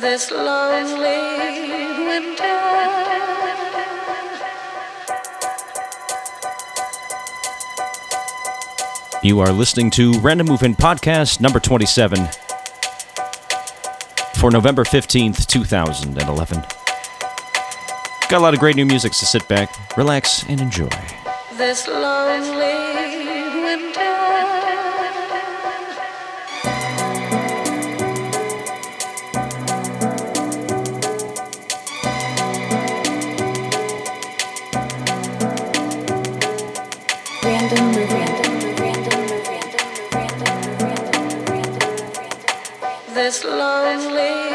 this lonely winter. You are listening to Random Movement Podcast number 27 for November 15th, 2011. Got a lot of great new music, so sit back, relax, and enjoy. This lonely This lonely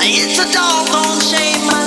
It's a doggone shame.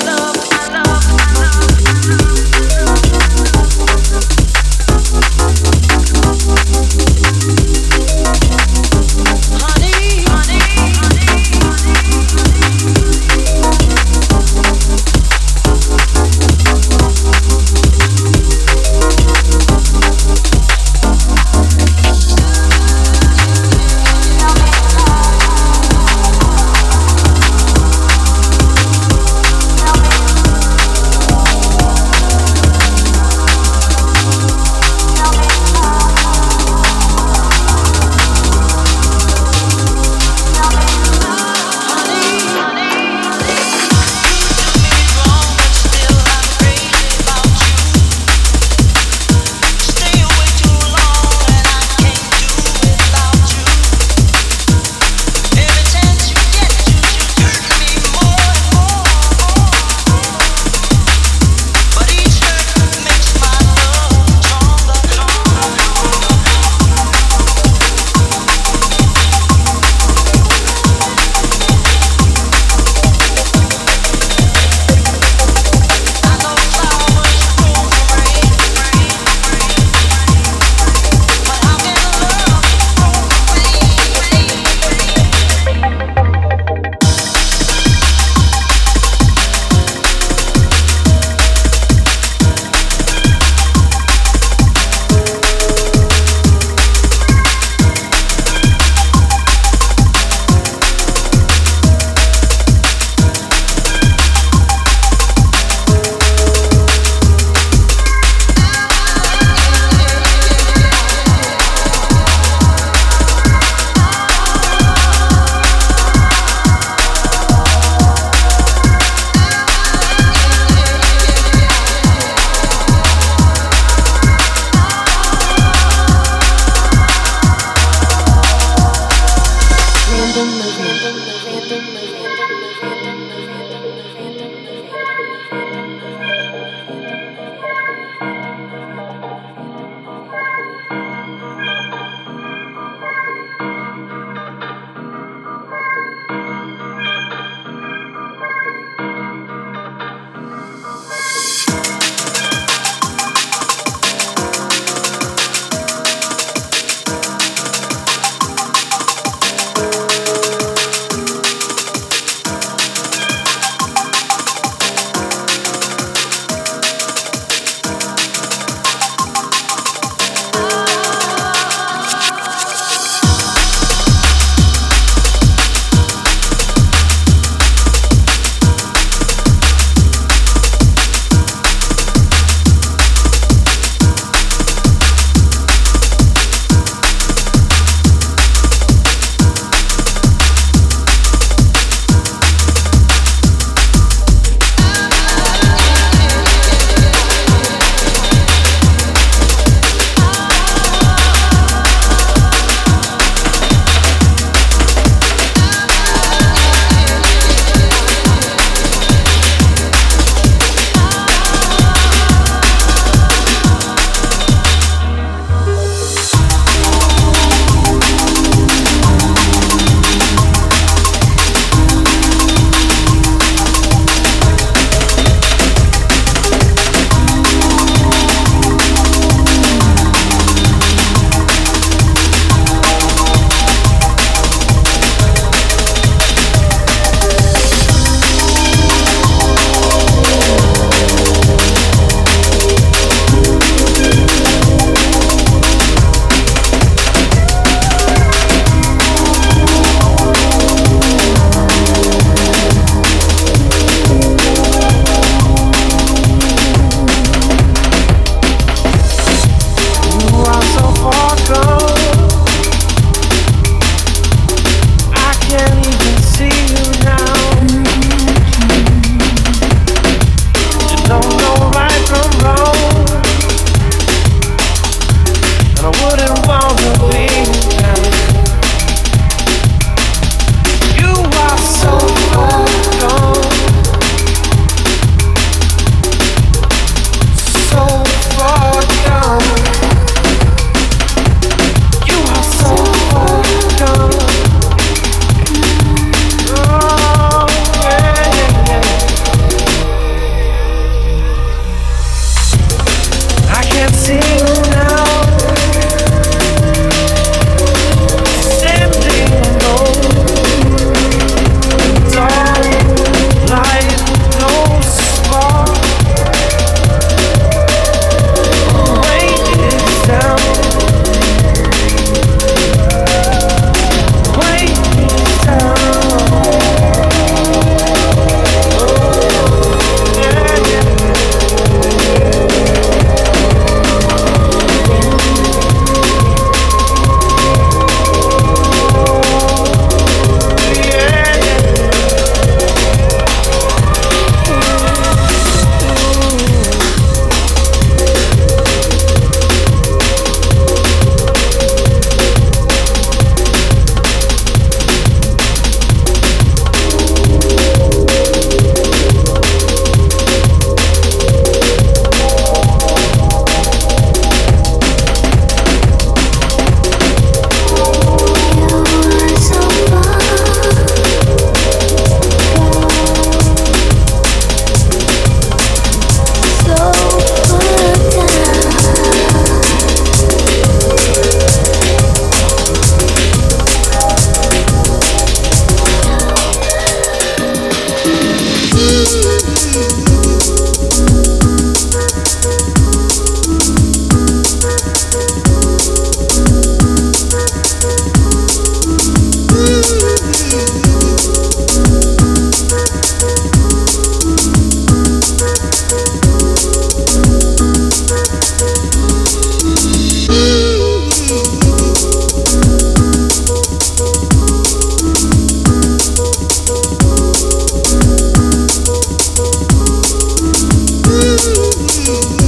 mm-hmm.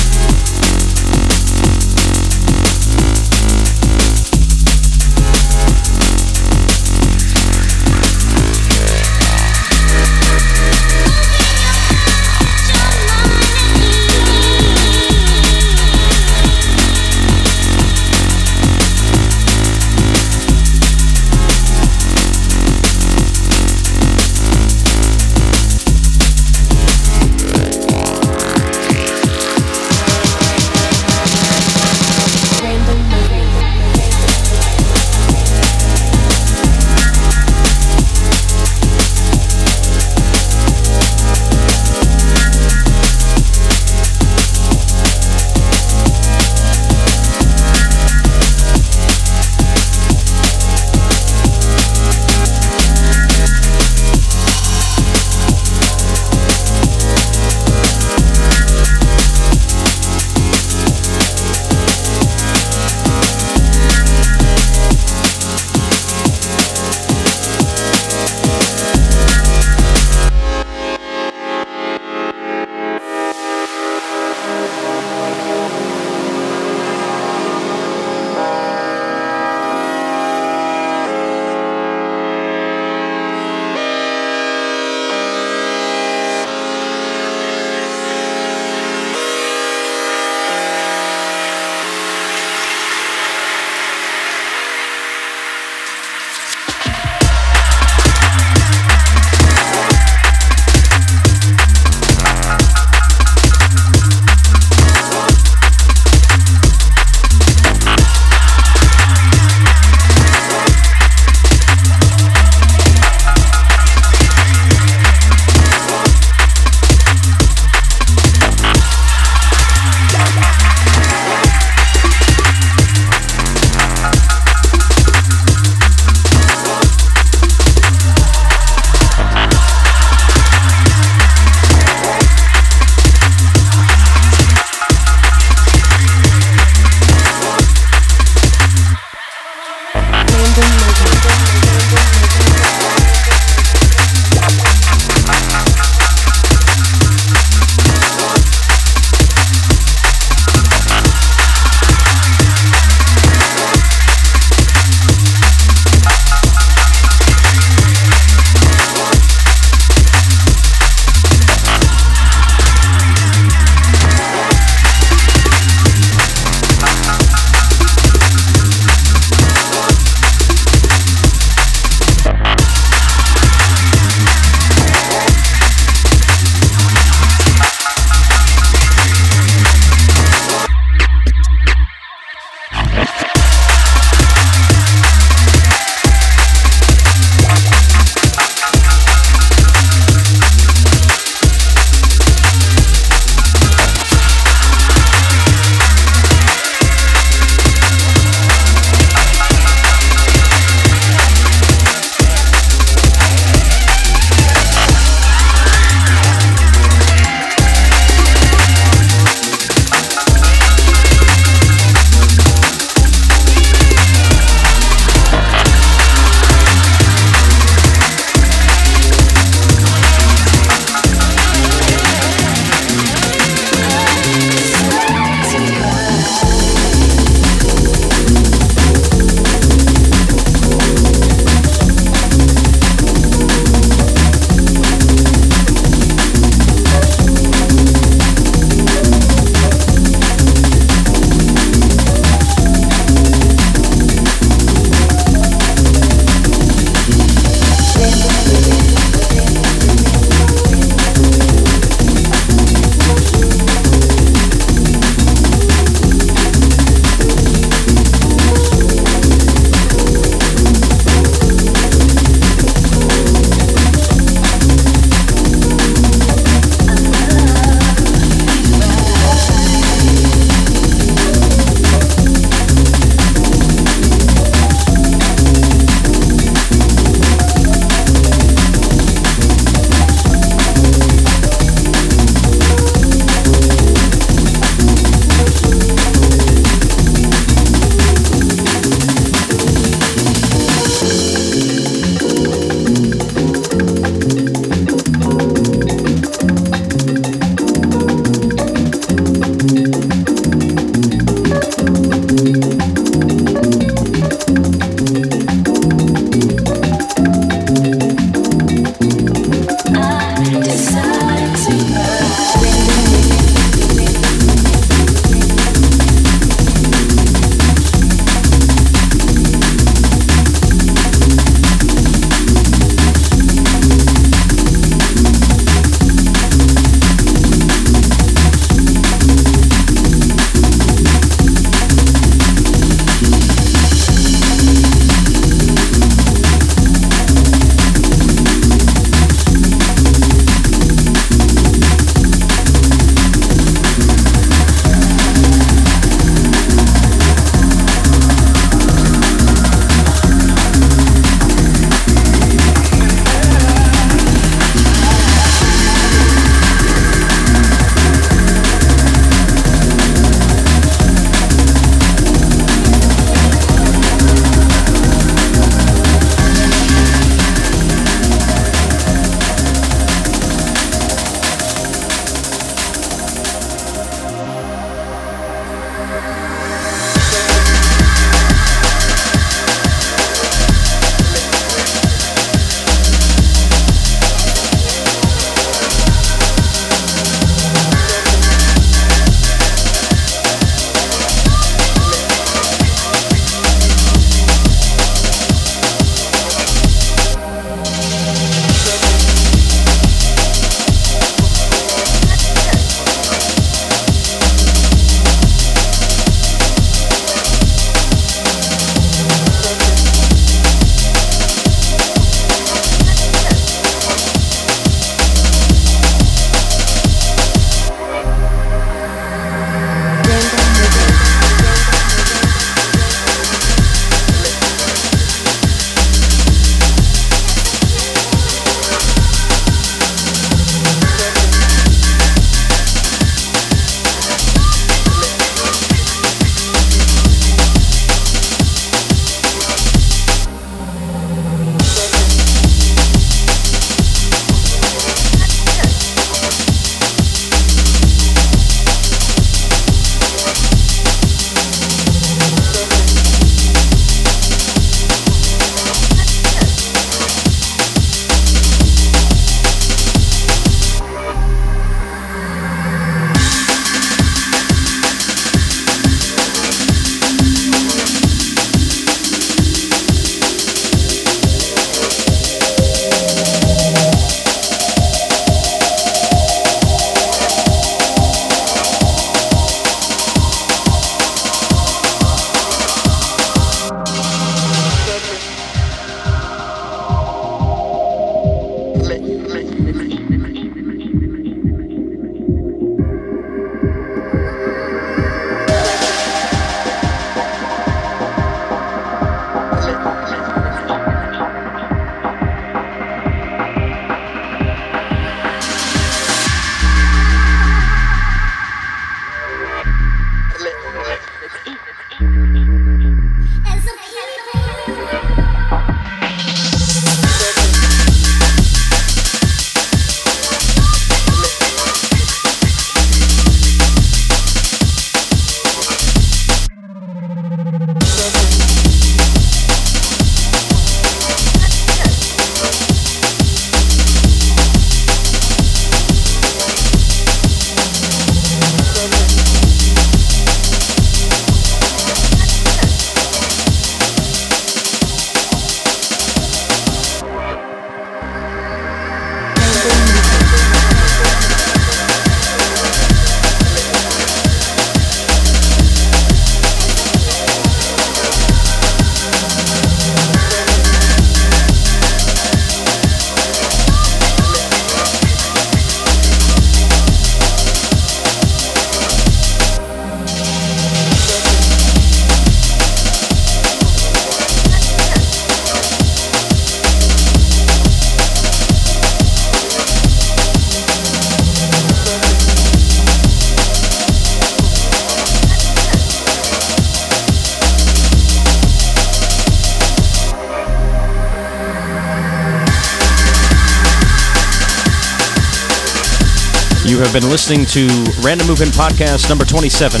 Been listening to Random Movement Podcast number 27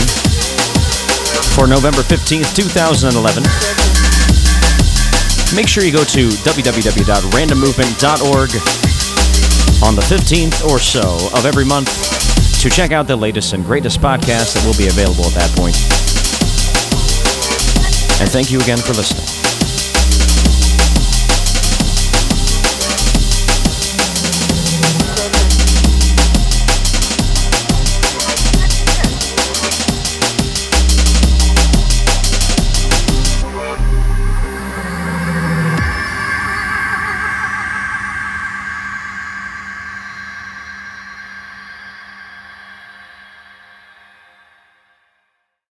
for November 15th, 2011. Make sure you go to www.randommovement.org on the 15th or so of every month to check out the latest and greatest podcasts that will be available at that point. And thank you again for listening.